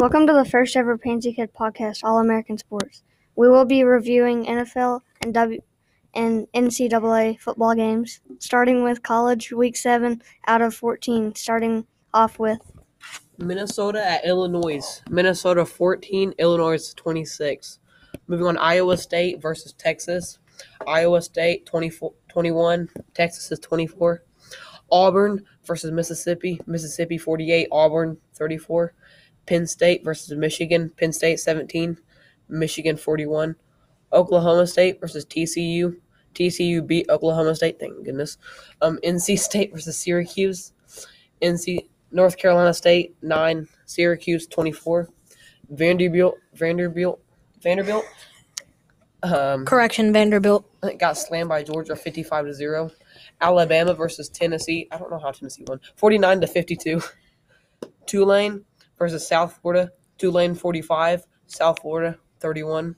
Welcome to the first ever Pansy Kid podcast, All American Sports. We will be reviewing NFL and W and NCAA football games, starting with college week seven out of 14, starting off with Minnesota at Illinois. Minnesota 14, Illinois 26. Moving on, Iowa State versus Texas. Iowa State 24, 21, Texas is 24. Auburn versus Mississippi. Mississippi 48, Auburn 34. Penn State versus Michigan. Penn State 17, Michigan 41. Oklahoma State versus TCU. TCU beat Oklahoma State, thank goodness. Um, NC State versus Syracuse. NC North Carolina State 9, Syracuse 24. Vanderbilt Vanderbilt Vanderbilt um, Correction, Vanderbilt. got slammed by Georgia 55 to 0. Alabama versus Tennessee. I don't know how Tennessee won. 49 to 52. Tulane versus South Florida. Tulane 45, South Florida 31.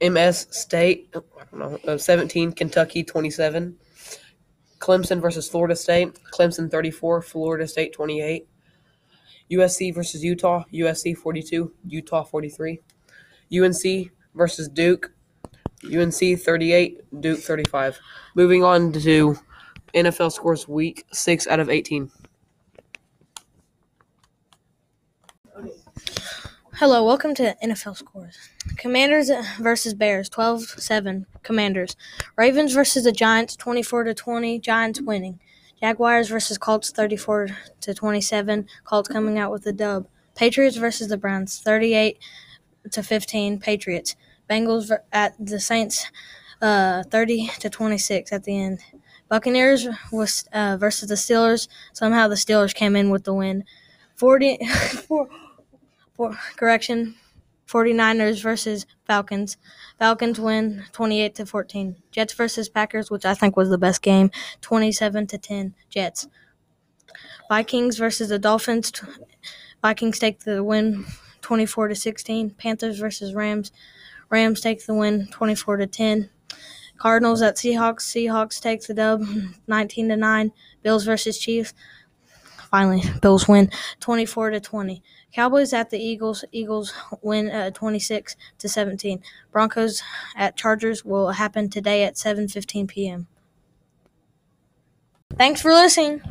MS State, don't know, uh, 17, Kentucky 27. Clemson versus Florida State. Clemson 34, Florida State 28. USC versus Utah. USC 42, Utah 43. UNC versus Duke. UNC 38, Duke 35. Moving on to NFL scores week 6 out of 18. Hello, welcome to NFL scores. Commanders versus Bears, 12-7. Commanders. Ravens versus the Giants, 24 to 20. Giants winning. Jaguars versus Colts, 34 to 27. Colts coming out with a dub. Patriots versus the Browns, 38 to 15. Patriots. Bengals at the Saints, uh, 30 to 26 at the end. Buccaneers was uh, versus the Steelers. Somehow the Steelers came in with the win. 40 four, correction 49ers versus Falcons. Falcons win 28 to 14. Jets versus Packers, which I think was the best game, 27 to 10. Jets. Vikings versus the Dolphins. Vikings take the win 24 to 16. Panthers versus Rams. Rams take the win 24 to 10. Cardinals at Seahawks. Seahawks take the dub 19 to 9. Bills versus Chiefs. Finally, Bills win 24 to 20. Cowboys at the Eagles. Eagles win uh, 26 to 17. Broncos at Chargers will happen today at 7:15 p.m. Thanks for listening.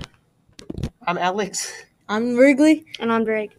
I'm Alex. I'm Wrigley. and I'm Drake.